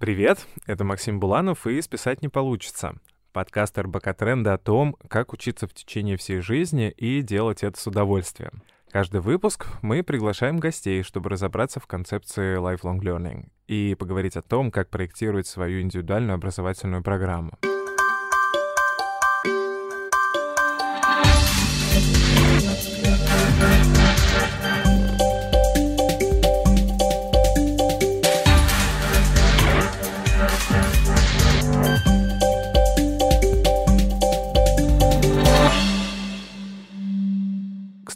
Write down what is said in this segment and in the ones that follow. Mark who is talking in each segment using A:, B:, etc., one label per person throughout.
A: Привет, это Максим Буланов и «Списать не получится». Подкаст РБК Тренда о том, как учиться в течение всей жизни и делать это с удовольствием. Каждый выпуск мы приглашаем гостей, чтобы разобраться в концепции lifelong learning и поговорить о том, как проектировать свою индивидуальную образовательную программу.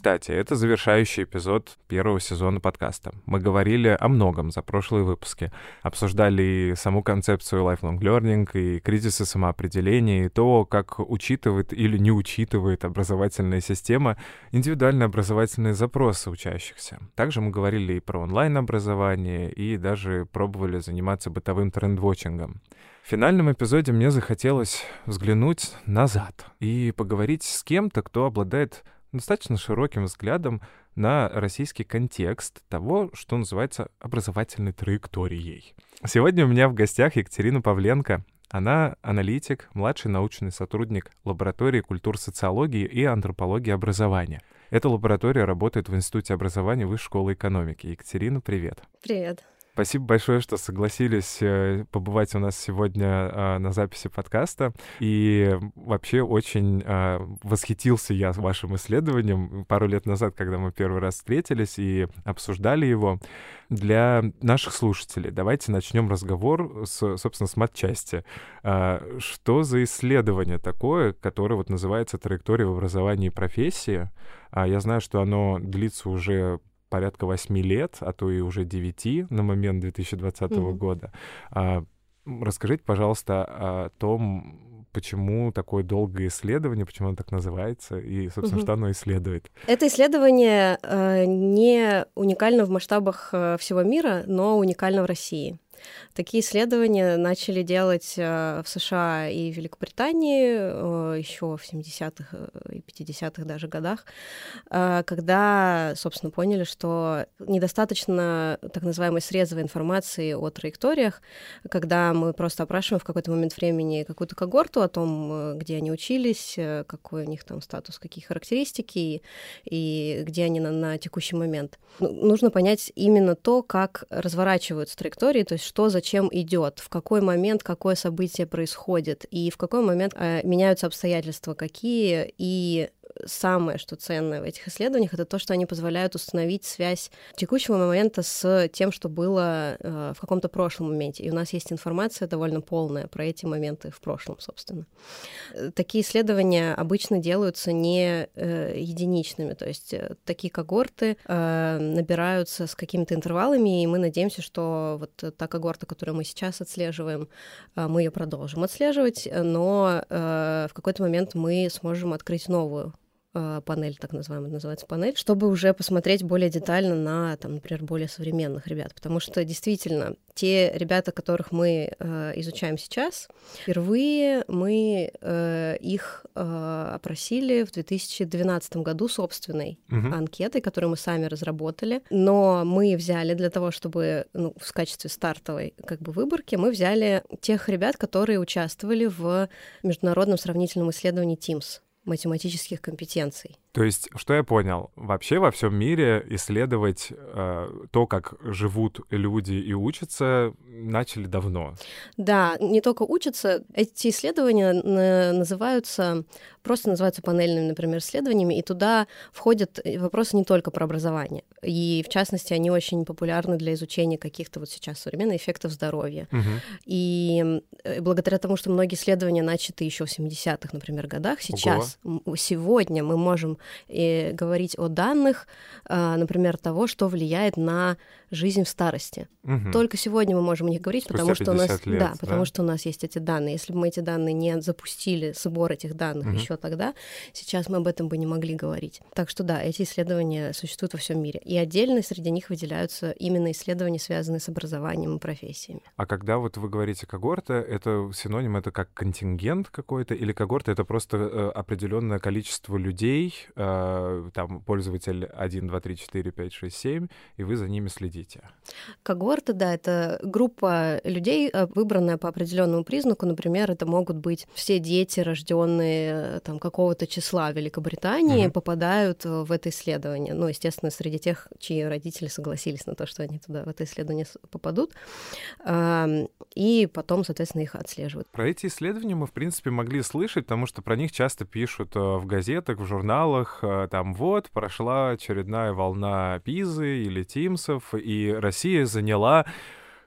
A: Кстати, это завершающий эпизод первого сезона подкаста. Мы говорили о многом за прошлые выпуски. Обсуждали и саму концепцию lifelong learning, и кризисы самоопределения, и то, как учитывает или не учитывает образовательная система индивидуальные образовательные запросы учащихся. Также мы говорили и про онлайн-образование, и даже пробовали заниматься бытовым трендвотчингом. В финальном эпизоде мне захотелось взглянуть назад и поговорить с кем-то, кто обладает достаточно широким взглядом на российский контекст того, что называется образовательной траекторией. Сегодня у меня в гостях Екатерина Павленко. Она аналитик, младший научный сотрудник лаборатории культур социологии и антропологии образования. Эта лаборатория работает в Институте образования Высшей школы экономики. Екатерина, привет.
B: Привет.
A: Спасибо большое, что согласились э, побывать у нас сегодня а, на записи подкаста. И вообще очень а, восхитился я вашим исследованием пару лет назад, когда мы первый раз встретились и обсуждали его. Для наших слушателей давайте начнем разговор, с, собственно, с матчасти. А, что за исследование такое, которое вот называется «Траектория в образовании и профессии»? Я знаю, что оно длится уже порядка 8 лет, а то и уже 9 на момент 2020 mm-hmm. года. А, расскажите, пожалуйста, о том, почему такое долгое исследование, почему оно так называется, и, собственно, угу. что оно исследует.
B: Это исследование э, не уникально в масштабах э, всего мира, но уникально в России. Такие исследования начали делать э, в США и Великобритании э, еще в 70-х э, и 50-х даже годах, когда, собственно, поняли, что недостаточно так называемой срезовой информации о траекториях, когда мы просто опрашиваем в какой-то момент времени какую-то когорту о том, где они учились, какой у них там статус, какие характеристики и где они на, на текущий момент. Ну, нужно понять именно то, как разворачиваются траектории, то есть что, зачем идет, в какой момент какое событие происходит, и в какой момент э, меняются обстоятельства какие, и самое, что ценное в этих исследованиях, это то, что они позволяют установить связь текущего момента с тем, что было э, в каком-то прошлом моменте. И у нас есть информация довольно полная про эти моменты в прошлом, собственно. Такие исследования обычно делаются не э, единичными, то есть э, такие когорты э, набираются с какими-то интервалами, и мы надеемся, что вот та когорта, которую мы сейчас отслеживаем, э, мы ее продолжим отслеживать, но э, в какой-то момент мы сможем открыть новую Э, панель, так называемая, называется панель, чтобы уже посмотреть более детально на, там, например, более современных ребят. Потому что действительно, те ребята, которых мы э, изучаем сейчас, впервые мы э, их э, опросили в 2012 году собственной угу. анкетой, которую мы сами разработали. Но мы взяли для того, чтобы ну, в качестве стартовой как бы выборки, мы взяли тех ребят, которые участвовали в международном сравнительном исследовании TIMSS математических компетенций.
A: То есть, что я понял, вообще во всем мире исследовать э, то, как живут люди и учатся, начали давно.
B: Да, не только учатся, эти исследования называются, просто называются панельными, например, исследованиями, и туда входят вопросы не только про образование. И, в частности, они очень популярны для изучения каких-то вот сейчас современных эффектов здоровья. Угу. И благодаря тому, что многие исследования начаты еще в 70-х, например, годах, сейчас, Ого. сегодня мы можем и говорить о данных, а, например, того, что влияет на жизнь в старости. Угу. Только сегодня мы можем о них говорить,
A: Спустя
B: потому что у нас,
A: лет,
B: да, потому да? что у нас есть эти данные. Если бы мы эти данные не запустили, сбор этих данных угу. еще тогда, сейчас мы об этом бы не могли говорить. Так что да, эти исследования существуют во всем мире. И отдельно среди них выделяются именно исследования, связанные с образованием и профессиями.
A: А когда вот вы говорите когорта, это синоним, это как контингент какой-то, или когорта это просто э, определенное количество людей, э, там пользователь 1, 2, 3, 4, 5, 6, 7, и вы за ними следите? Видите?
B: Когорты, да, это группа людей, э, выбранная по определенному признаку. Например, это могут быть все дети, рожденные там какого-то числа Великобритании, угу. попадают в это исследование. Ну, естественно, среди тех, чьи родители согласились на то, что они туда в это исследование попадут. И потом, соответственно, их отслеживают.
A: Про эти исследования мы, в принципе, могли слышать, потому что про них часто пишут э, в газетах, в журналах. Э, там вот, прошла очередная волна Пизы или Тимсов, и Россия заняла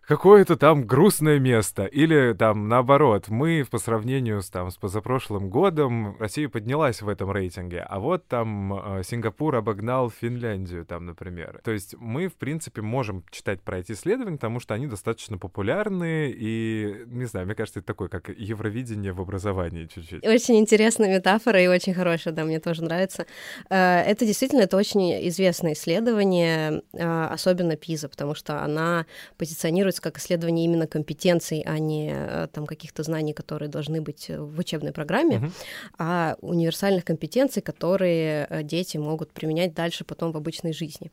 A: какое-то там грустное место. Или там наоборот, мы по сравнению с, там, с позапрошлым годом, Россия поднялась в этом рейтинге, а вот там э, Сингапур обогнал Финляндию, там, например. То есть мы, в принципе, можем читать про эти исследования, потому что они достаточно популярны, и, не знаю, мне кажется, это такое, как Евровидение в образовании чуть-чуть.
B: Очень интересная метафора и очень хорошая, да, мне тоже нравится. Э, это действительно, это очень известное исследование, э, особенно ПИЗа, потому что она позиционирует рассматривается как исследование именно компетенций, а не э, там каких-то знаний, которые должны быть в учебной программе, uh-huh. а универсальных компетенций, которые э, дети могут применять дальше потом в обычной жизни.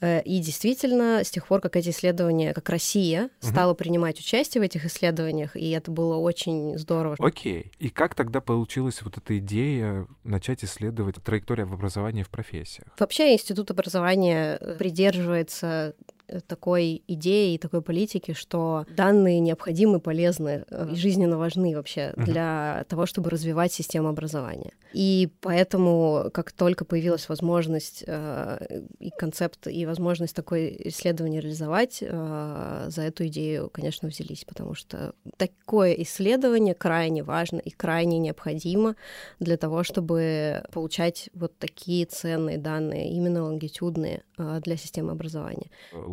B: Э, и действительно, с тех пор, как эти исследования, как Россия uh-huh. стала принимать участие в этих исследованиях, и это было очень здорово.
A: Окей. Okay. И как тогда получилась вот эта идея начать исследовать траекторию в образовании в профессиях?
B: Вообще Институт образования придерживается такой идеи и такой политики, что данные необходимы, полезны э, и жизненно важны вообще uh-huh. для того, чтобы развивать систему образования. И поэтому, как только появилась возможность э, и концепт, и возможность такое исследование реализовать, э, за эту идею, конечно, взялись, потому что такое исследование крайне важно и крайне необходимо для того, чтобы получать вот такие ценные данные, именно лонгитюдные, э, для системы образования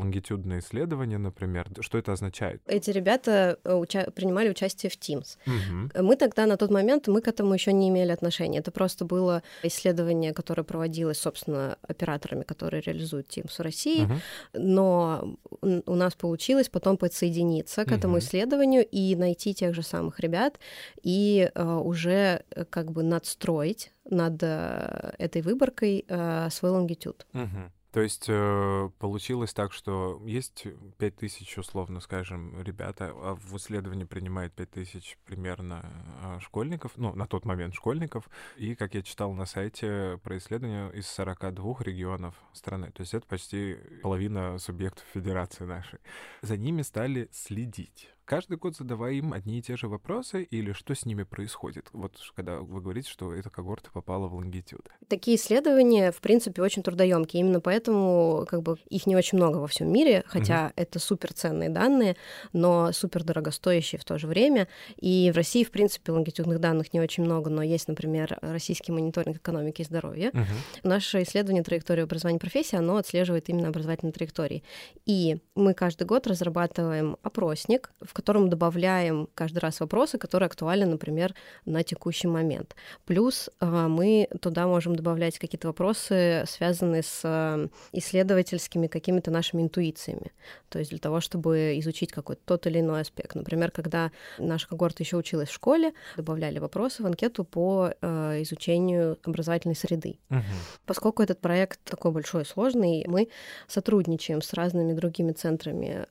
A: лонгитюдные исследования, например. Что это означает?
B: Эти ребята э, уча- принимали участие в Teams. Угу. Мы тогда на тот момент, мы к этому еще не имели отношения. Это просто было исследование, которое проводилось, собственно, операторами, которые реализуют Teams в России. Угу. Но у нас получилось потом подсоединиться к этому угу. исследованию и найти тех же самых ребят и uh, уже э, как бы надстроить над uh, этой выборкой uh, свой лонгитюд.
A: Угу. То есть э, получилось так, что есть 5000, условно скажем, ребята, а в исследовании принимает 5000 примерно э, школьников, ну, на тот момент школьников, и, как я читал на сайте про исследование, из 42 регионов страны. То есть это почти половина субъектов федерации нашей. За ними стали следить каждый год задавая им одни и те же вопросы, или что с ними происходит? Вот когда вы говорите, что эта когорта попала в лонгитюд.
B: Такие исследования, в принципе, очень трудоемкие. Именно поэтому как бы, их не очень много во всем мире, хотя угу. это суперценные данные, но супер дорогостоящие в то же время. И в России, в принципе, лонгитюдных данных не очень много, но есть, например, российский мониторинг экономики и здоровья. Угу. Наше исследование траектории образования профессии, оно отслеживает именно образовательные траектории. И мы каждый год разрабатываем опросник, в котором добавляем каждый раз вопросы, которые актуальны, например, на текущий момент. Плюс а, мы туда можем добавлять какие-то вопросы, связанные с а, исследовательскими какими-то нашими интуициями. То есть для того, чтобы изучить какой-то тот или иной аспект. Например, когда наша когорта еще училась в школе, добавляли вопросы в анкету по а, изучению образовательной среды. Угу. Поскольку этот проект такой большой и сложный, мы сотрудничаем с разными другими центрами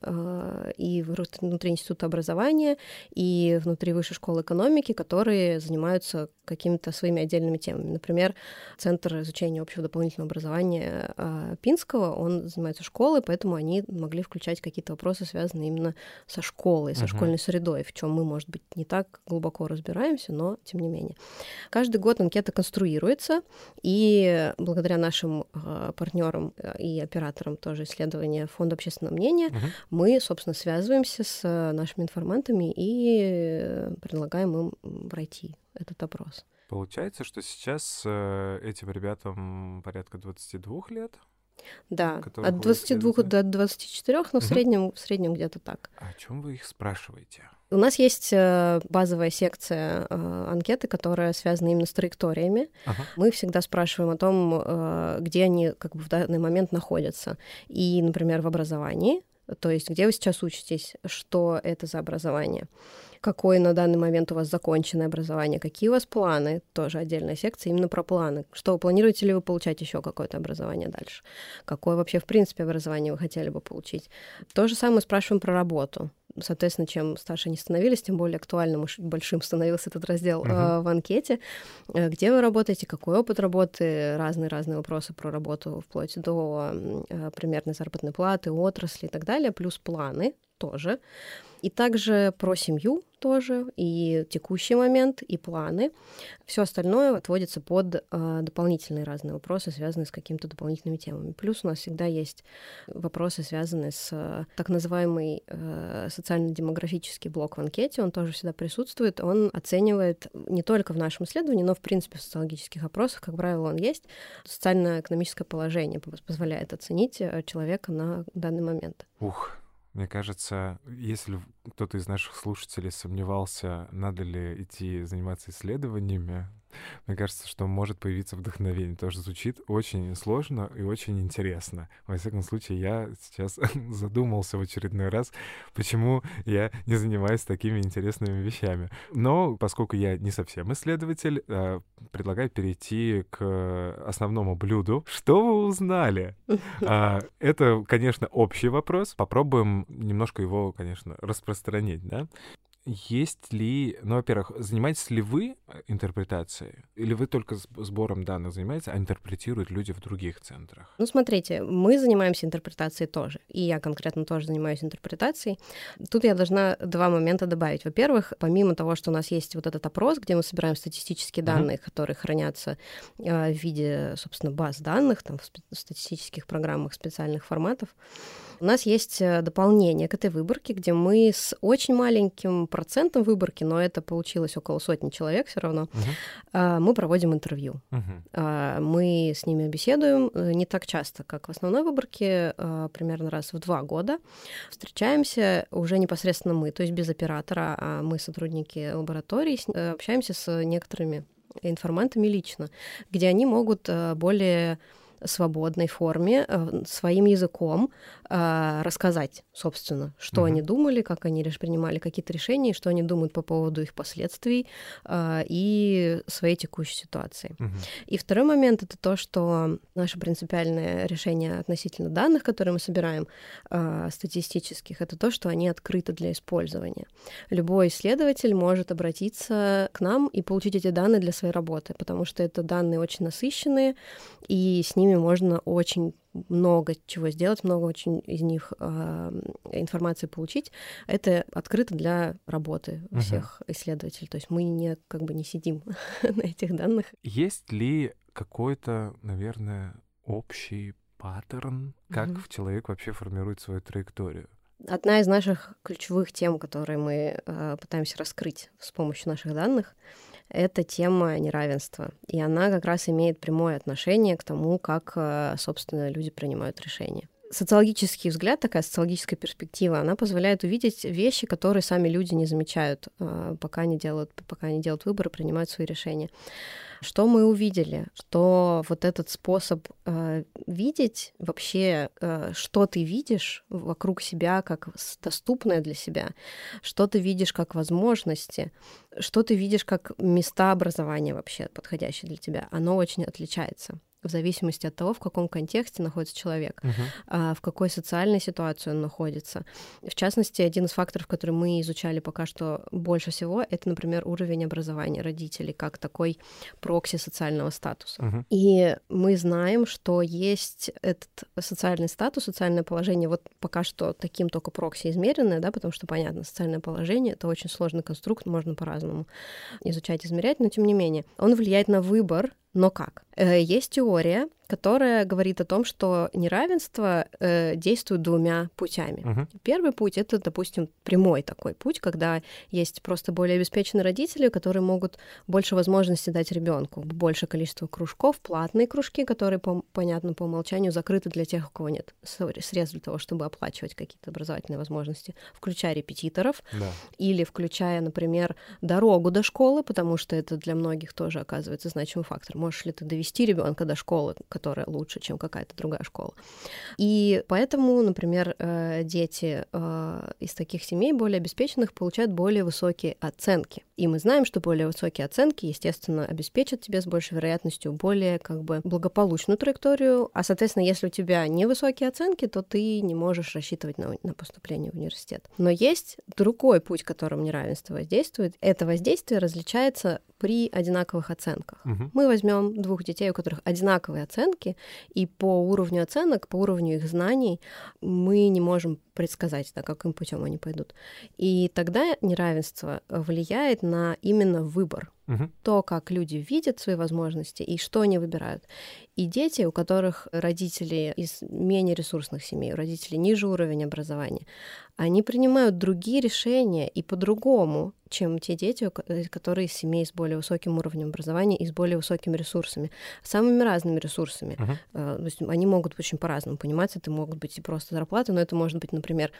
B: и внутри института института образования и внутри Высшей школы экономики, которые занимаются какими-то своими отдельными темами. Например, Центр изучения общего дополнительного образования а, Пинского, он занимается школой, поэтому они могли включать какие-то вопросы, связанные именно со школой, со uh-huh. школьной средой, в чем мы, может быть, не так глубоко разбираемся, но тем не менее. Каждый год анкета конструируется, и благодаря нашим а, партнерам э, и операторам тоже исследования Фонда общественного мнения, uh-huh. мы, собственно, связываемся с нашими нашими информантами и э, предлагаем им пройти этот опрос.
A: Получается, что сейчас э, этим ребятам порядка 22 лет?
B: Да, от 22 до 24, но в среднем, в среднем где-то так.
A: А о чем вы их спрашиваете?
B: У нас есть э, базовая секция анкеты, которая связана именно с траекториями. Ага. Мы всегда спрашиваем о том, где они как бы в данный момент находятся. И, например, в образовании то есть где вы сейчас учитесь, что это за образование, какое на данный момент у вас законченное образование, какие у вас планы, тоже отдельная секция именно про планы, что планируете ли вы получать еще какое-то образование дальше, какое вообще в принципе образование вы хотели бы получить. То же самое спрашиваем про работу. Соответственно, чем старше они становились, тем более актуальным и большим становился этот раздел uh-huh. в анкете. Э, где вы работаете, какой опыт работы, разные-разные вопросы про работу, вплоть до э, примерной заработной платы, отрасли и так далее, плюс планы тоже. И также про семью тоже, и текущий момент, и планы. Все остальное отводится под э, дополнительные разные вопросы, связанные с какими-то дополнительными темами. Плюс у нас всегда есть вопросы, связанные с э, так называемый э, социально-демографический блок в анкете. Он тоже всегда присутствует. Он оценивает не только в нашем исследовании, но в принципе в социологических опросах, как правило, он есть. Социально-экономическое положение позволяет оценить э, человека на данный момент.
A: Ух, мне кажется, если кто-то из наших слушателей сомневался, надо ли идти заниматься исследованиями, мне кажется, что может появиться вдохновение. Тоже звучит очень сложно и очень интересно. Во всяком случае, я сейчас задумался в очередной раз, почему я не занимаюсь такими интересными вещами. Но поскольку я не совсем исследователь, э, предлагаю перейти к основному блюду. Что вы узнали? А, это, конечно, общий вопрос. Попробуем немножко его, конечно, распространить, да? Есть ли, ну, во-первых, занимаетесь ли вы э, интерпретацией, или вы только сбором данных занимаетесь, а интерпретируют люди в других центрах?
B: Ну, смотрите, мы занимаемся интерпретацией тоже, и я конкретно тоже занимаюсь интерпретацией. Тут я должна два момента добавить. Во-первых, помимо того, что у нас есть вот этот опрос, где мы собираем статистические данные, uh-huh. которые хранятся э, в виде, собственно, баз данных, там, в статистических программах специальных форматов, у нас есть э, дополнение к этой выборке, где мы с очень маленьким процентом выборки, но это получилось около сотни человек все равно, uh-huh. мы проводим интервью. Uh-huh. Мы с ними беседуем э, не так часто, как в основной выборке, а, примерно раз в два года. Встречаемся уже непосредственно мы, то есть без оператора, а мы сотрудники лаборатории, общаемся с некоторыми информантами лично, где они могут более свободной форме, э, своим языком э, рассказать, собственно, что угу. они думали, как они принимали какие-то решения, что они думают по поводу их последствий э, и своей текущей ситуации. Угу. И второй момент это то, что наше принципиальное решение относительно данных, которые мы собираем статистических, это то, что они открыты для использования. Любой исследователь может обратиться к нам и получить эти данные для своей работы, потому что это данные очень насыщенные, и с ними ними можно очень много чего сделать, много очень из них э, информации получить. Это открыто для работы uh-huh. всех исследователей. То есть мы не как бы не сидим на этих данных.
A: Есть ли какой-то, наверное, общий паттерн, как uh-huh. человек вообще формирует свою траекторию?
B: Одна из наших ключевых тем, которые мы э, пытаемся раскрыть с помощью наших данных, это тема неравенства. И она как раз имеет прямое отношение к тому, как, э, собственно, люди принимают решения. Социологический взгляд, такая социологическая перспектива, она позволяет увидеть вещи, которые сами люди не замечают, э, пока не делают, пока не делают выборы, принимают свои решения. Что мы увидели? Что вот этот способ э, видеть вообще, э, что ты видишь вокруг себя как доступное для себя, что ты видишь как возможности, что ты видишь как места образования вообще подходящие для тебя, оно очень отличается в зависимости от того, в каком контексте находится человек, uh-huh. в какой социальной ситуации он находится. В частности, один из факторов, который мы изучали пока что больше всего, это, например, уровень образования родителей, как такой прокси социального статуса. Uh-huh. И мы знаем, что есть этот социальный статус, социальное положение, вот пока что таким только прокси измеренное, да, потому что, понятно, социальное положение — это очень сложный конструкт, можно по-разному изучать, измерять, но тем не менее, он влияет на выбор но как? Э, есть теория, которая говорит о том, что неравенство э, действует двумя путями. Uh-huh. Первый путь это, допустим, прямой такой путь, когда есть просто более обеспеченные родители, которые могут больше возможностей дать ребенку, больше количество кружков, платные кружки, которые, по, понятно, по умолчанию закрыты для тех, у кого нет средств для того, чтобы оплачивать какие-то образовательные возможности, включая репетиторов да. или включая, например, дорогу до школы, потому что это для многих тоже оказывается значимый фактор. Можешь ли ты довести ребенка до школы, которая лучше, чем какая-то другая школа. И поэтому, например, э, дети э, из таких семей более обеспеченных получают более высокие оценки. И мы знаем, что более высокие оценки, естественно, обеспечат тебе с большей вероятностью более как бы благополучную траекторию. А, соответственно, если у тебя невысокие оценки, то ты не можешь рассчитывать на, на поступление в университет. Но есть другой путь, которым неравенство воздействует. Это воздействие различается при одинаковых оценках. Угу. Мы возьмем двух детей, у которых одинаковые оценки, и по уровню оценок, по уровню их знаний мы не можем предсказать, да, каким путем они пойдут. И тогда неравенство влияет на именно выбор угу. то, как люди видят свои возможности и что они выбирают. И дети, у которых родители из менее ресурсных семей, у родителей ниже уровень образования, они принимают другие решения и по-другому, чем те дети, э, которые из семей с более высоким уровнем образования и с более высокими ресурсами, самыми разными ресурсами. Uh-huh. То есть они могут очень по-разному пониматься, это могут быть и просто зарплаты, но это может быть, например,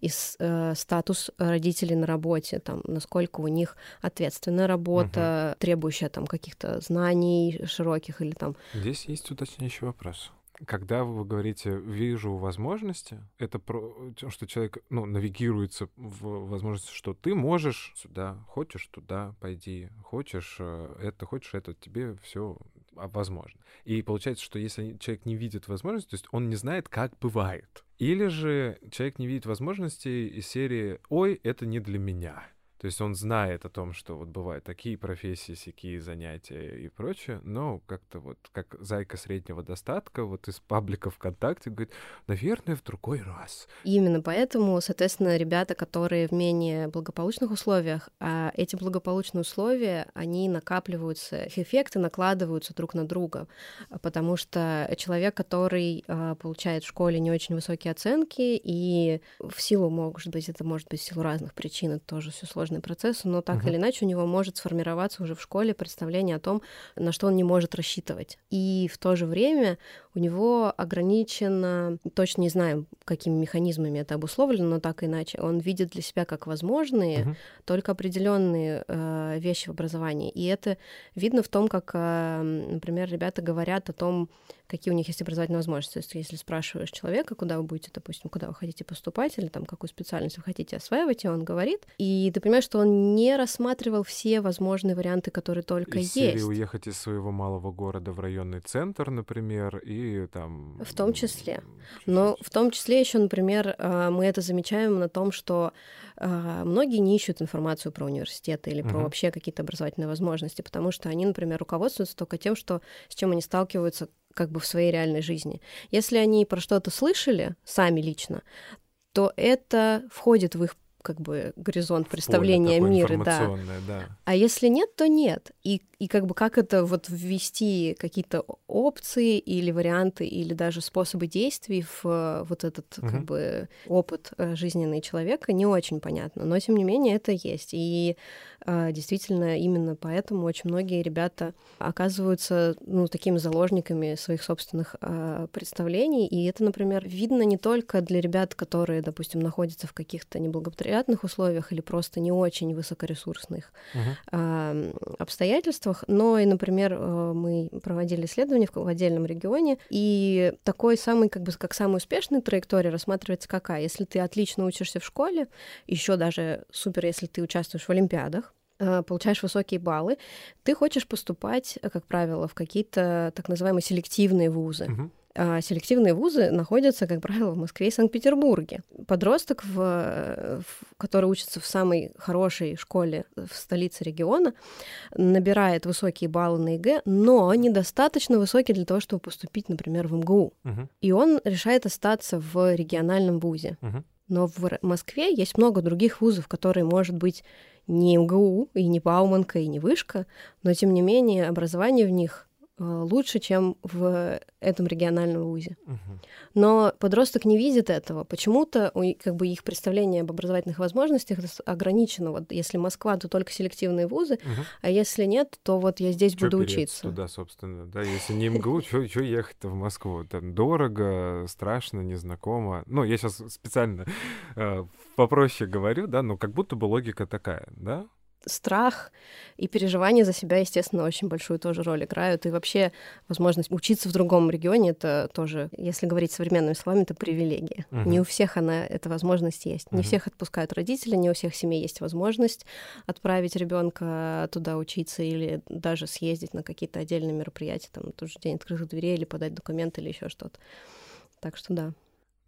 B: и э, статус родителей на работе, там, насколько у них ответственная работа, uh-huh. требующая там каких-то знаний широких или там...
A: Здесь есть уточняющий вопрос. Когда вы говорите «вижу возможности», это про что человек ну, навигируется в возможности, что ты можешь сюда, хочешь туда, пойди, хочешь э, это, хочешь это, тебе все возможно. И получается, что если человек не видит возможности, то есть он не знает, как бывает. Или же человек не видит возможности из серии «Ой, это не для меня». То есть он знает о том, что вот бывают такие профессии, такие занятия и прочее, но как-то вот как зайка среднего достатка вот из паблика ВКонтакте говорит, наверное, в другой раз.
B: именно поэтому, соответственно, ребята, которые в менее благополучных условиях, а эти благополучные условия, они накапливаются, эффекты накладываются друг на друга, потому что человек, который а, получает в школе не очень высокие оценки, и в силу, может быть, это может быть в силу разных причин, это тоже все сложно сложный процесс, но так uh-huh. или иначе у него может сформироваться уже в школе представление о том, на что он не может рассчитывать. И в то же время у него ограничено, точно не знаю, какими механизмами это обусловлено, но так иначе, он видит для себя как возможные uh-huh. только определенные э, вещи в образовании. И это видно в том, как, э, например, ребята говорят о том, какие у них есть образовательные возможности. То есть если спрашиваешь человека, куда вы будете, допустим, куда вы хотите поступать, или там какую специальность вы хотите осваивать, и он говорит, и ты понимаешь, что он не рассматривал все возможные варианты, которые только из есть. Или
A: уехать из своего малого города в районный центр, например, и там...
B: В том числе. Но в том числе еще, например, э, мы это замечаем на том, что э, многие не ищут информацию про университеты или про uh-huh. вообще какие-то образовательные возможности, потому что они, например, руководствуются только тем, что с чем они сталкиваются как бы в своей реальной жизни. Если они про что-то слышали, сами лично, то это входит в их как бы горизонт представления мира, да. да. А если нет, то нет. И, и как бы как это вот ввести какие-то опции или варианты или даже способы действий в вот этот угу. как бы опыт э, жизненный человека не очень понятно. Но тем не менее это есть. И действительно, именно поэтому очень многие ребята оказываются ну, такими заложниками своих собственных э, представлений. И это, например, видно не только для ребят, которые, допустим, находятся в каких-то неблагоприятных условиях или просто не очень высокоресурсных uh-huh. обстоятельствах, но и, например, мы проводили исследования в, отдельном регионе, и такой самый, как бы, как самый успешный траектория рассматривается какая? Если ты отлично учишься в школе, еще даже супер, если ты участвуешь в олимпиадах, получаешь высокие баллы, ты хочешь поступать, э, как правило, в какие-то так называемые селективные вузы. Uh-huh. А селективные вузы находятся, как правило, в Москве и Санкт-Петербурге. Подросток, в, в, который учится в самой хорошей школе в столице региона, набирает высокие баллы на ЕГЭ, но недостаточно высокие для того, чтобы поступить, например, в МГУ. Uh-huh. И он решает остаться в региональном вузе. Uh-huh. Но в Москве есть много других вузов, которые, может быть, не МГУ, и не Бауманка, и не Вышка, но тем не менее образование в них лучше, чем в этом региональном вузе. Угу. Но подросток не видит этого. Почему-то как бы их представление об образовательных возможностях ограничено. Вот если Москва, то только селективные вузы, угу. а если нет, то вот я здесь
A: чё
B: буду учиться.
A: Туда, собственно, да. Если не МГУ, что ехать-то в Москву? Там дорого, страшно, незнакомо. Ну, я сейчас специально э, попроще говорю, да, но как будто бы логика такая, да?
B: Страх и переживания за себя, естественно, очень большую тоже роль играют. И вообще возможность учиться в другом регионе — это тоже, если говорить современными словами, это привилегия. Угу. Не у всех она, эта возможность есть. Угу. Не всех отпускают родители, не у всех семей есть возможность отправить ребенка туда учиться или даже съездить на какие-то отдельные мероприятия, там, тот же день открытых дверей или подать документы или еще что-то. Так что да.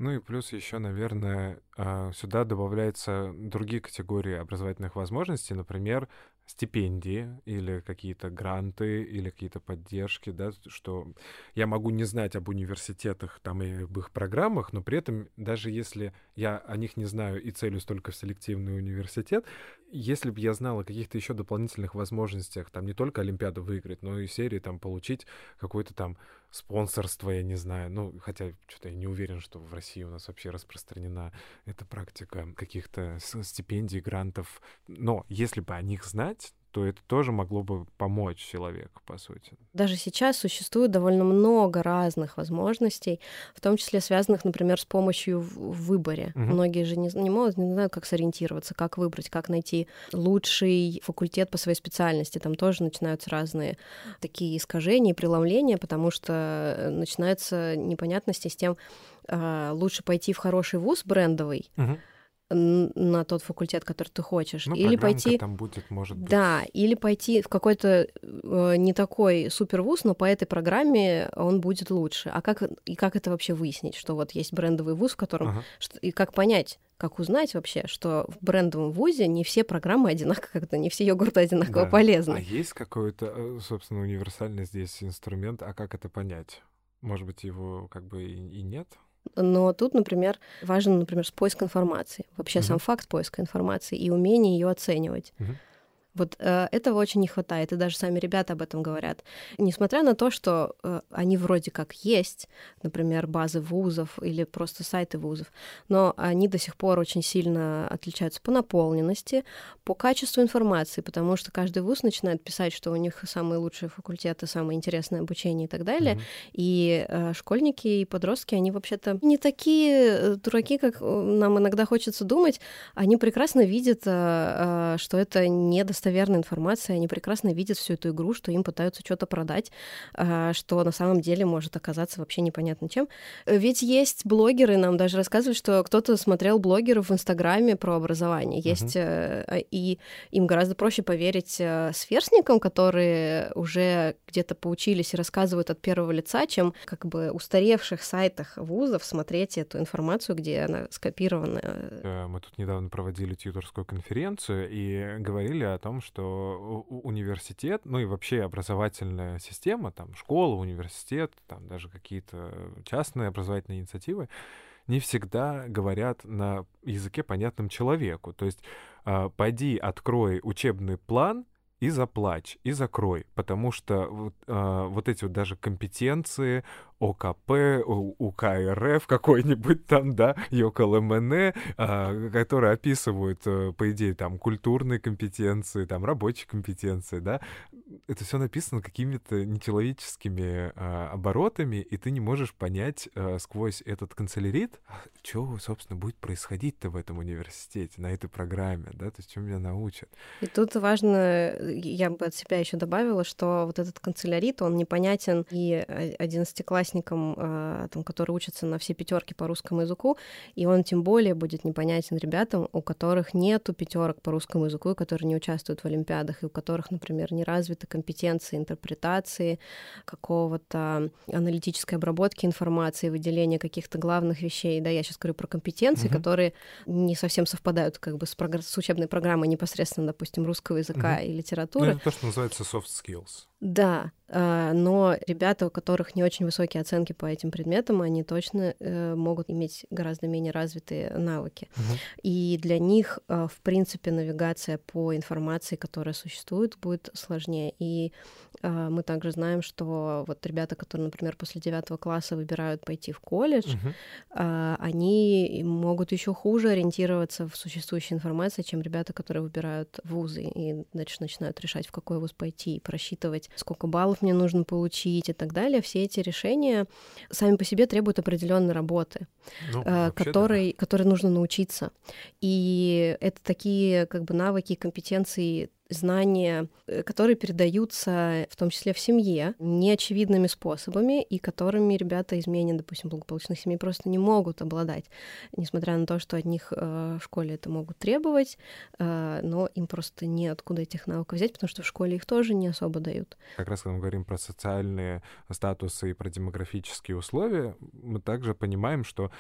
A: Ну и плюс еще, наверное, а, сюда добавляются другие категории образовательных возможностей, например, стипендии или какие-то гранты или какие-то поддержки, да, что я могу не знать об университетах там и об их программах, но при этом даже если я о них не знаю и целюсь только в селективный университет, если бы я знал о каких-то еще дополнительных возможностях, там не только Олимпиаду выиграть, но и серии там получить какой-то там спонсорство, я не знаю. Ну, хотя что-то я не уверен, что в России у нас вообще распространена эта практика каких-то стипендий, грантов. Но если бы о них знать, то это тоже могло бы помочь человеку, по сути.
B: Даже сейчас существует довольно много разных возможностей, в том числе связанных, например, с помощью в выборе. Угу. Многие же не, не могут, не знают, как сориентироваться, как выбрать, как найти лучший факультет по своей специальности. Там тоже начинаются разные такие искажения преломления, потому что начинается непонятности с тем, а, лучше пойти в хороший вуз брендовый, угу на тот факультет, который ты хочешь,
A: ну,
B: или пойти
A: там будет, может быть.
B: Да, или пойти в какой-то э, не такой супер вуз, но по этой программе он будет лучше. А как и как это вообще выяснить, что вот есть брендовый вуз, в котором ага. что, и как понять, как узнать вообще, что в брендовом вузе не все программы одинаково, как-то не все йогурты одинаково да. полезны.
A: А есть какой-то, э, собственно, универсальный здесь инструмент, а как это понять? Может быть, его как бы и, и нет?
B: Но тут, например, важен, например, поиск информации. Вообще uh-huh. сам факт поиска информации и умение ее оценивать. Uh-huh. Вот э, этого очень не хватает, и даже сами ребята об этом говорят. Несмотря на то, что э, они вроде как есть, например, базы вузов или просто сайты вузов, но они до сих пор очень сильно отличаются по наполненности, по качеству информации, потому что каждый вуз начинает писать, что у них самые лучшие факультеты, самое интересное обучение и так далее. Mm-hmm. И э, школьники и подростки, они вообще-то не такие э, дураки, как нам иногда хочется думать. Они прекрасно видят, э, э, что это недостаточно достоверная информация, они прекрасно видят всю эту игру, что им пытаются что-то продать, а, что на самом деле может оказаться вообще непонятно чем. Ведь есть блогеры, нам даже рассказывали, что кто-то смотрел блогеров в Инстаграме про образование. Есть, uh-huh. и им гораздо проще поверить э, сверстникам, которые уже где-то поучились и рассказывают от первого лица, чем как бы устаревших сайтах вузов смотреть эту информацию, где она скопирована.
A: Э, мы тут недавно проводили тьюторскую конференцию и говорили о том, что университет, ну и вообще образовательная система, там школа, университет, там даже какие-то частные образовательные инициативы, не всегда говорят на языке, понятном человеку. То есть э, пойди, открой учебный план, и заплачь, и закрой, потому что вот, э, вот эти вот даже компетенции, ОКП, УКРФ какой-нибудь там, да, ЙОКЛМН, а, которые описывают, э, по идее, там, культурные компетенции, там, рабочие компетенции, да, это все написано какими-то нечеловеческими а, оборотами, и ты не можешь понять а, сквозь этот канцелярит, что, собственно, будет происходить-то в этом университете, на этой программе, да, то есть чем меня научат.
B: И тут важно, я бы от себя еще добавила, что вот этот канцелярит, он непонятен и одиннадцатиклассникам, а, там, которые учатся на все пятерки по русскому языку, и он тем более будет непонятен ребятам, у которых нету пятерок по русскому языку, и которые не участвуют в олимпиадах, и у которых, например, не развиты компетенции интерпретации, какого-то аналитической обработки информации, выделения каких-то главных вещей. Да, я сейчас говорю про компетенции, угу. которые не совсем совпадают как бы с, прогр... с учебной программой непосредственно, допустим, русского языка угу. и литературы. Ну,
A: это то, что называется soft skills.
B: Да, но ребята, у которых не очень высокие оценки по этим предметам, они точно э, могут иметь гораздо менее развитые навыки. Угу. И для них, э, в принципе, навигация по информации, которая существует, будет сложнее. И э, мы также знаем, что вот ребята, которые, например, после девятого класса выбирают пойти в колледж, угу. они могут еще хуже ориентироваться в существующей информации, чем ребята, которые выбирают вузы и дальше начинают решать, в какой вуз пойти, и просчитывать сколько баллов мне нужно получить и так далее, все эти решения сами по себе требуют определенной работы, ну, э, которой, да. которой нужно научиться. И это такие как бы навыки, компетенции знания, э, которые передаются в том числе в семье неочевидными способами и которыми ребята из менее, допустим, благополучных семей просто не могут обладать, несмотря на то, что от них э, в школе это могут требовать, э, но им просто неоткуда этих навыков взять, потому что в школе их тоже не особо дают.
A: Как раз когда мы говорим про социальные статусы и про демографические условия, мы также понимаем, что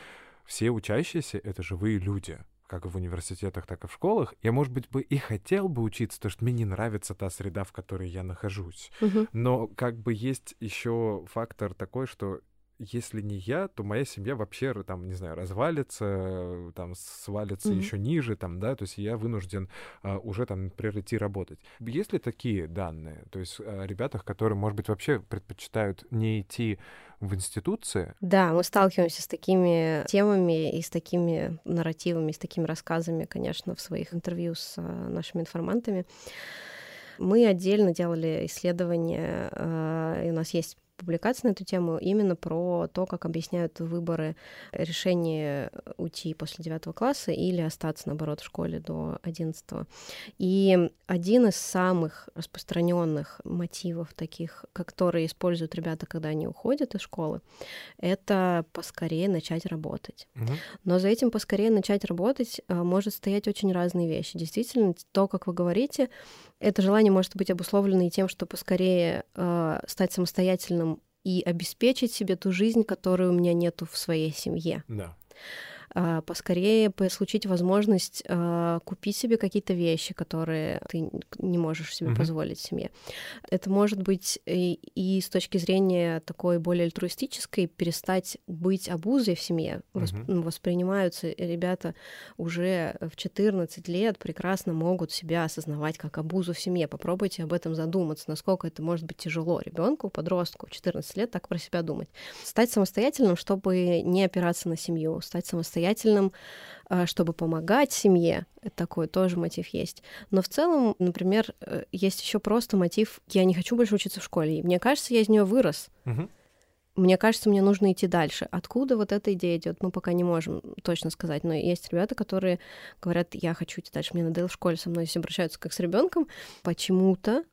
A: все учащиеся — это живые люди как в университетах, так и в школах, я, может быть, бы и хотел бы учиться, потому что мне не нравится та среда, в которой я нахожусь.
B: Мгм.
A: Но как бы есть еще фактор такой, что если не я, то моя семья вообще, там, не знаю, развалится, э, там, свалится
B: Мгм.
A: еще ниже, там, да, то есть я вынужден а, уже там, например, идти работать. Есть ли такие данные? То есть о ребятах, которые, может быть, вообще предпочитают не идти в институции,
B: Да, мы сталкиваемся с такими темами и с такими нарративами, с такими рассказами, конечно, в своих интервью с э, нашими информантами. Мы отдельно делали исследования, э, и у нас есть публикация на эту тему именно про то, как объясняют выборы решение уйти после девятого класса или остаться, наоборот, в школе до одиннадцатого. И один из самых распространенных мотивов таких, которые используют ребята, когда они уходят из школы, это поскорее начать работать.
A: Мгм.
B: Но за этим поскорее начать работать а, может стоять очень разные вещи. Действительно, то, как вы говорите, это желание может быть обусловлено и тем, что поскорее а, стать самостоятельным и обеспечить себе ту жизнь, которую у меня нету в своей семье.
A: да.
B: А, Поскорее получить возможность а, купить себе какие-то вещи, которые ты не можешь себе
A: Мгм.
B: позволить семье. Это может быть и, и с точки зрения такой более альтруистической перестать быть обузой в семье. Ну, Воспринимаются ребята уже в 14 лет прекрасно могут себя осознавать как обузу в семье. Попробуйте об этом задуматься, насколько это может быть тяжело ребенку, подростку в 14 лет так про себя думать. Стать самостоятельным, чтобы не опираться на семью, стать самостоятельным, а, чтобы помогать семье. Это такой тоже мотив есть. Но в целом, например, э, есть еще просто мотив «я не хочу больше учиться в школе». И мне кажется, я из нее вырос. Мне кажется, мне нужно идти дальше. Откуда вот эта идея идет, мы пока не можем точно сказать. Но есть ребята, которые говорят, я хочу идти дальше, мне надоело в школе, со мной здесь обращаются как с ребенком. Почему-то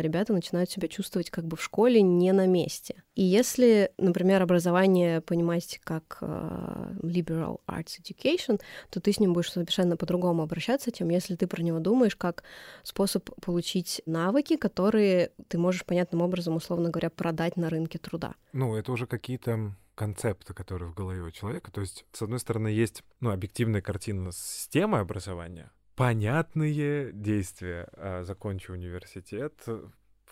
B: ребята начинают себя чувствовать как бы в школе не на месте. И если, например, образование понимать как а, liberal arts education, то ты с ним будешь совершенно по-другому обращаться, чем если ты про него думаешь как способ получить навыки, которые ты можешь понятным образом, условно говоря, продать на рынке труда.
A: Ну, это уже какие-то концепты, которые в голове у человека. То есть, с одной стороны, есть ну, объективная картина системы образования, понятные действия. А, Закончи университет,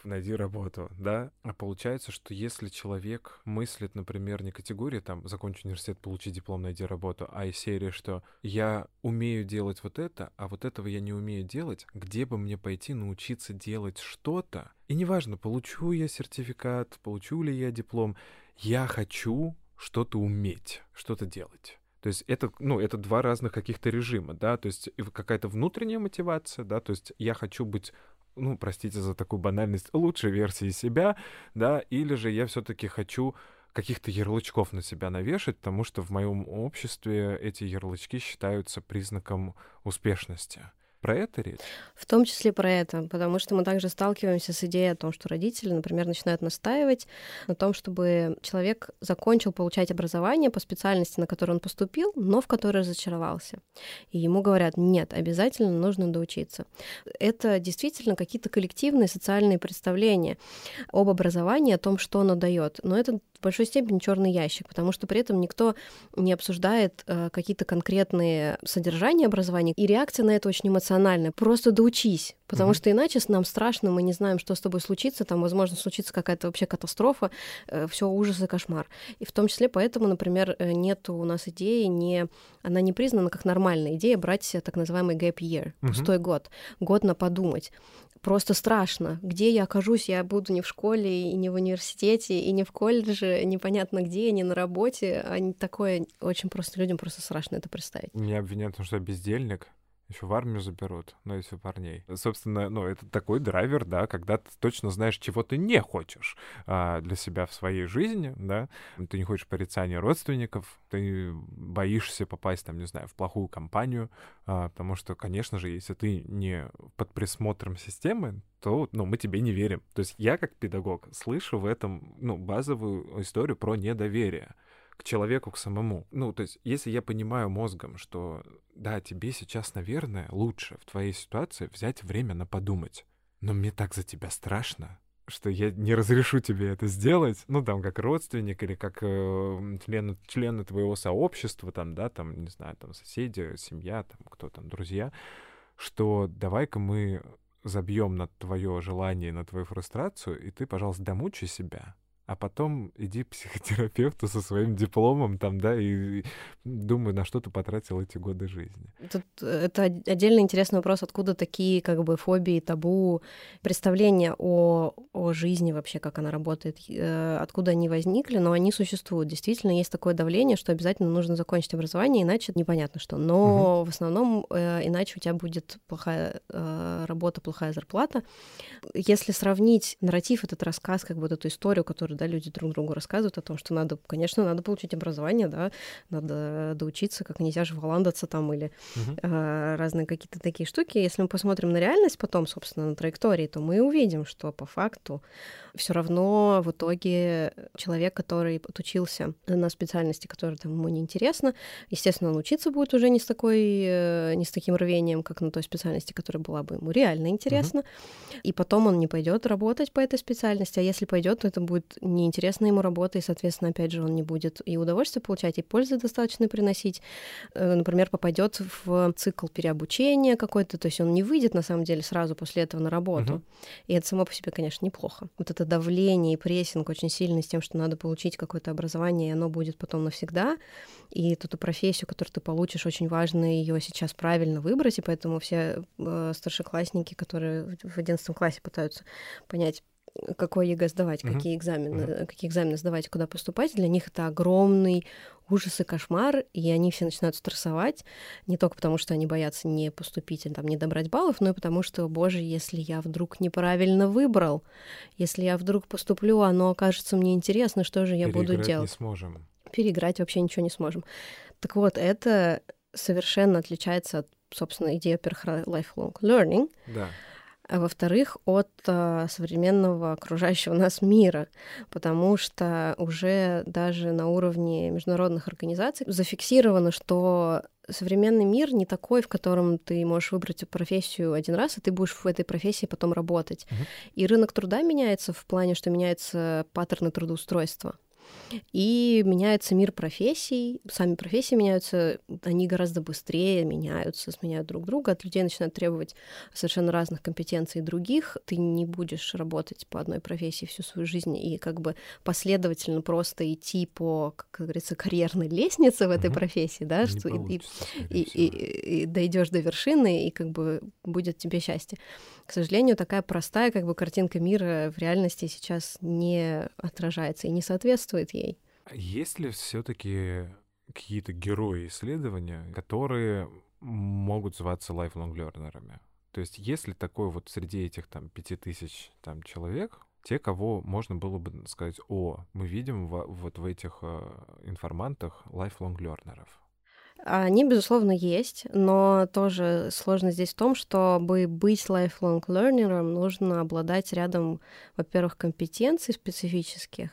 A: найди работу, да? А получается, что если человек мыслит, например, не категории, там, закончи университет, получи диплом, найди работу, а из серии, что я умею делать вот это, а вот этого я не умею делать, где бы мне пойти научиться делать что-то? И неважно, получу я сертификат, получу ли я диплом, я хочу что-то уметь, что-то делать. То есть это, ну, это два разных каких-то режима, да, то есть какая-то внутренняя мотивация, да, то есть я хочу быть ну, простите за такую банальность, лучшей версии себя, да, или же я все-таки хочу каких-то ярлычков на себя навешать, потому что в моем обществе эти ярлычки считаются признаком успешности. Про это речь?
B: В том числе про это, потому что мы также сталкиваемся с идеей о том, что родители, например, начинают настаивать на том, чтобы человек закончил получать образование по специальности, на которую он поступил, но в которой разочаровался. И ему говорят, нет, обязательно нужно доучиться. Это действительно какие-то коллективные социальные представления об образовании, о том, что оно дает. Но это в большой степени черный ящик, потому что при этом никто не обсуждает э, какие-то конкретные содержания образования, и реакция на это очень эмоциональная. Просто доучись, потому
A: Мгм.
B: что иначе нам страшно, мы не знаем, что с тобой случится, там, возможно, случится какая-то вообще катастрофа, все ужас и кошмар. И в том числе поэтому, например, э, нет у нас идеи, не, она не признана как нормальная идея брать себе так называемый gap year,
A: Мгм.
B: пустой год, год на подумать. Просто страшно, где я окажусь, я буду не в школе, и не в университете, и не в колледже, непонятно где, не на работе. А такое очень просто людям просто страшно это представить.
A: Меня обвиняют в том, что я бездельник. Еще в армию заберут, но если парней. Собственно, ну, это такой драйвер, да, когда ты точно знаешь, чего ты не хочешь а, для себя в своей жизни, да. Ты не хочешь порицания родственников, ты боишься попасть, там, не знаю, в плохую компанию, а, потому что, конечно же, если ты не под присмотром системы, то, ну, мы тебе не верим. То есть я, как педагог, слышу в этом, ну, базовую историю про недоверие к человеку, к самому. Ну, то есть, если я понимаю мозгом, что да, тебе сейчас, наверное, лучше в твоей ситуации взять время на подумать, но мне так за тебя страшно, что я не разрешу тебе это сделать, ну, там, как родственник или как э, член, члены твоего сообщества, там, да, там, не знаю, там, соседи, семья, там, кто там, друзья, что давай-ка мы забьем на твое желание, на твою фрустрацию, и ты, пожалуйста, домучай себя, а потом иди к психотерапевту со своим дипломом там, да, и, и думай, на что ты потратил эти годы жизни.
B: Тут э, это отдельно интересный вопрос, откуда такие как бы фобии, табу, представления о, о жизни вообще, как она работает, э, откуда они возникли, но они существуют. Действительно, есть такое давление, что обязательно нужно закончить образование, иначе непонятно что. Но угу. в основном э, иначе у тебя будет плохая работа, плохая зарплата. Если сравнить нарратив, этот рассказ, как бы вот эту историю, которую да, люди друг другу рассказывают о том, что надо, конечно, надо получить образование, да, надо доучиться, как нельзя же валандаться там или угу. э, разные какие-то такие штуки. Если мы посмотрим на реальность потом, собственно, на траектории, то мы увидим, что по факту все равно в итоге человек, который отучился на специальности, которая там ему неинтересна, естественно, он учиться будет уже не с такой, э, не с таким рвением, как на той специальности, которая была бы ему реально интересна. Угу. И потом он не пойдет работать по этой специальности, а если пойдет, то это будет неинтересна ему работа, и, соответственно, опять же, он не будет и удовольствие получать, и пользы достаточно приносить. Э, например, попадет в цикл переобучения какой-то, то есть он не выйдет, на самом деле, сразу после этого на работу. Угу. И это само по себе, конечно, неплохо. Вот это давление и прессинг очень сильный с тем, что надо получить какое-то образование, и оно будет потом навсегда. И эту профессию, которую ты получишь, очень важно ее сейчас правильно выбрать, и поэтому все э, старшеклассники, которые в одиннадцатом классе пытаются понять, какой ЕГЭ сдавать, uh-huh. какие экзамены, uh-huh. какие экзамены сдавать, куда поступать, для них это огромный ужас и кошмар, и они все начинают стрессовать, не только потому, что они боятся не поступить или там не добрать баллов, но и потому, что, боже, если я вдруг неправильно выбрал, если я вдруг поступлю, оно окажется мне интересно, что же я буду делать?
A: не сможем.
B: Переиграть вообще ничего не сможем. Так вот, это совершенно отличается от, собственно, идеи, lifelong learning.
A: Да
B: а во-вторых, от а, современного окружающего нас мира, потому что уже даже на уровне международных организаций зафиксировано, что современный мир не такой, в котором ты можешь выбрать профессию один раз, и ты будешь в этой профессии потом работать. Uh-huh. И рынок труда меняется в плане, что меняются паттерны трудоустройства. И меняется мир профессий, сами профессии меняются, они гораздо быстрее меняются, сменяют друг друга, от людей начинают требовать совершенно разных компетенций других. Ты не будешь работать по одной профессии всю свою жизнь и как бы последовательно просто идти по, как говорится, карьерной лестнице в этой угу. профессии, да, не что и, и, и, и дойдешь до вершины, и как бы будет тебе счастье. К сожалению, такая простая как бы картинка мира в реальности сейчас не отражается и не соответствует ей.
A: Есть ли все-таки какие-то герои исследования, которые могут зваться lifelong learnerами? То есть есть ли такой вот среди этих там пяти тысяч там человек, те, кого можно было бы сказать, о, мы видим в, вот в этих э, информантах lifelong learnerов?
B: Они, безусловно, есть, но тоже сложно здесь в том, чтобы быть lifelong learner, нужно обладать рядом, во-первых, компетенций специфических,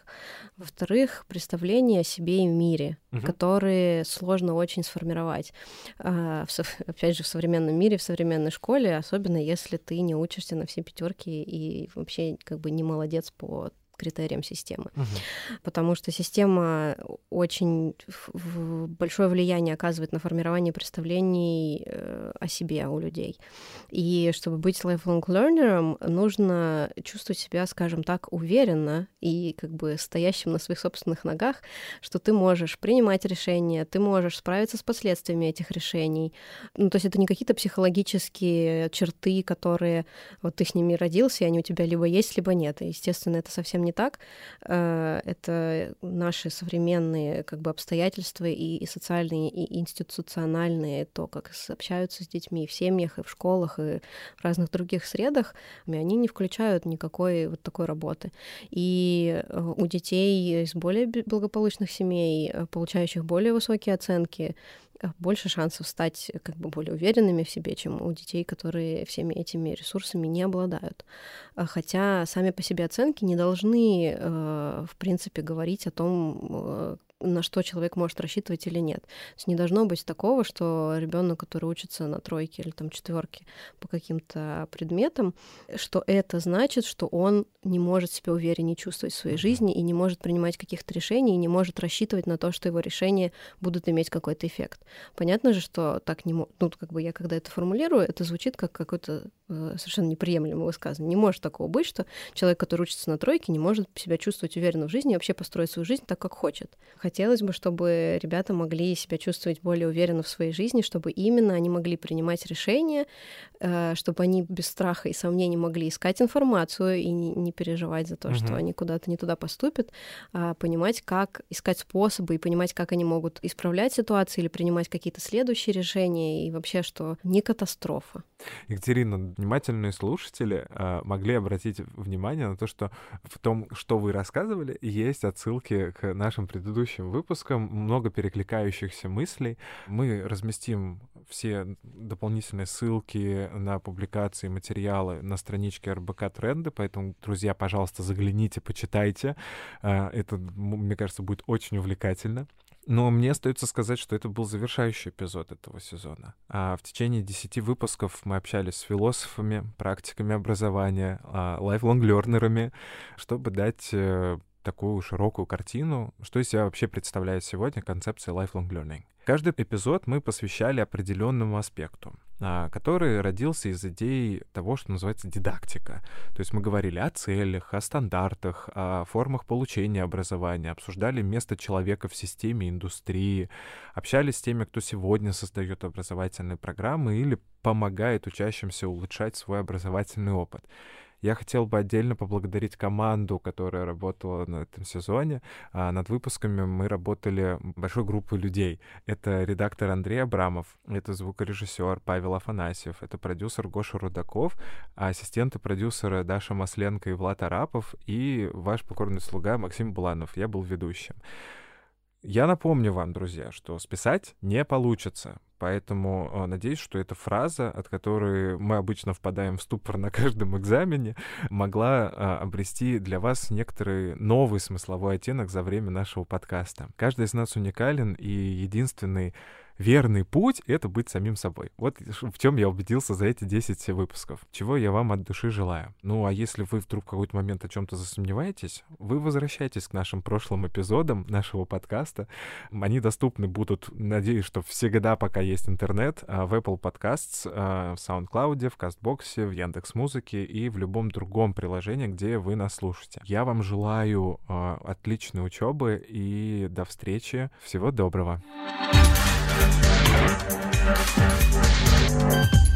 B: во-вторых, представления о себе и мире, угу. которые сложно очень сформировать. А, опять же, в современном мире, в современной школе, особенно если ты не учишься на все пятерки и вообще как бы не молодец по критериям системы. Угу. Потому что система очень большое влияние оказывает на формирование представлений э, о себе у людей. И чтобы быть lifelong learner, нужно чувствовать себя, скажем так, уверенно и как бы стоящим на своих собственных ногах, что ты можешь принимать решения, ты можешь справиться с последствиями этих решений. Ну, то есть это не какие-то психологические черты, которые вот ты с ними родился, и они у тебя либо есть, либо нет. И, естественно, это совсем не так. Э, это наши современные как бы обстоятельства и, и социальные, и институциональные, то, как общаются с детьми в семьях, и в школах, и в разных других средах, они не включают никакой вот такой работы. И э, у детей из более благополучных семей, э, получающих более высокие оценки, больше шансов стать э, как бы более уверенными в себе, чем у детей, которые всеми этими ресурсами не обладают. Э, хотя сами по себе оценки не должны, в принципе, говорить о том, на что человек может рассчитывать или нет. То есть не должно быть такого, что ребенок, который учится на тройке или там четверке по каким-то предметам, что это значит, что он не может себя увереннее чувствовать в своей жизни и не может принимать каких-то решений, и не может рассчитывать на то, что его решения будут иметь какой-то эффект. Понятно же, что так не может. Ну, как бы я когда это формулирую, это звучит как какой-то э, совершенно неприемлемое высказывание. Не может такого быть, что человек, который учится на тройке, не может себя чувствовать уверенно в жизни и вообще построить свою жизнь так, как хочет хотелось бы, чтобы ребята могли себя чувствовать более уверенно в своей жизни, чтобы именно они могли принимать решения, э, чтобы они без страха и сомнений могли искать информацию и не переживать за то, угу. что они куда-то не туда поступят, а понимать, как искать способы и понимать, как они могут исправлять ситуацию или принимать какие-то следующие решения, и вообще, что не катастрофа.
A: Екатерина, внимательные слушатели э, могли обратить внимание на то, что в том, что вы рассказывали, есть отсылки к нашим предыдущим выпускам. Много перекликающихся мыслей. Мы разместим все дополнительные ссылки на публикации, материалы на страничке РБК Тренды, поэтому, друзья, пожалуйста, загляните, почитайте. А, это, мне кажется, будет очень увлекательно. Но мне остается сказать, что это был завершающий эпизод этого сезона. А в течение 10 выпусков мы общались с философами, практиками образования, лайфлонг-лернерами, чтобы дать э, такую широкую картину, что из себя вообще представляет сегодня концепция lifelong learning. Каждый эпизод мы посвящали определенному аспекту, а, который родился из идей того, что называется дидактика. То есть мы говорили о целях, о стандартах, о формах получения образования, обсуждали место человека в системе индустрии, общались с теми, кто сегодня создает образовательные программы или помогает учащимся улучшать свой образовательный опыт. Я хотел бы отдельно поблагодарить команду, которая работала на этом сезоне. А над выпусками мы работали большой группой людей. Это редактор Андрей Абрамов, это звукорежиссер Павел Афанасьев, это продюсер Гоша Рудаков, ассистенты продюсера Даша Масленко и Влад Арапов, и ваш покорный слуга Максим Буланов. Я был ведущим. Я напомню вам, друзья, что списать не получится. Поэтому э, надеюсь, что эта фраза, от которой мы обычно впадаем в ступор на каждом экзамене, могла а, обрести для вас некоторый новый смысловой оттенок за время нашего подкаста. Каждый из нас уникален, и единственный верный путь — это быть самим собой. Вот в чем я убедился за эти 10 выпусков. Чего я вам от души желаю. Ну, а если вы вдруг в какой-то момент о чем-то засомневаетесь, вы возвращайтесь к нашим прошлым эпизодам нашего подкаста. Они доступны будут, надеюсь, что всегда, пока есть интернет, а, в Apple Podcasts, а, в SoundCloud, в CastBox, в Яндекс.Музыке и в любом другом приложении, где вы нас слушаете. Я вам желаю а, отличной учебы и до встречи. Всего доброго. Thank you. We'll be.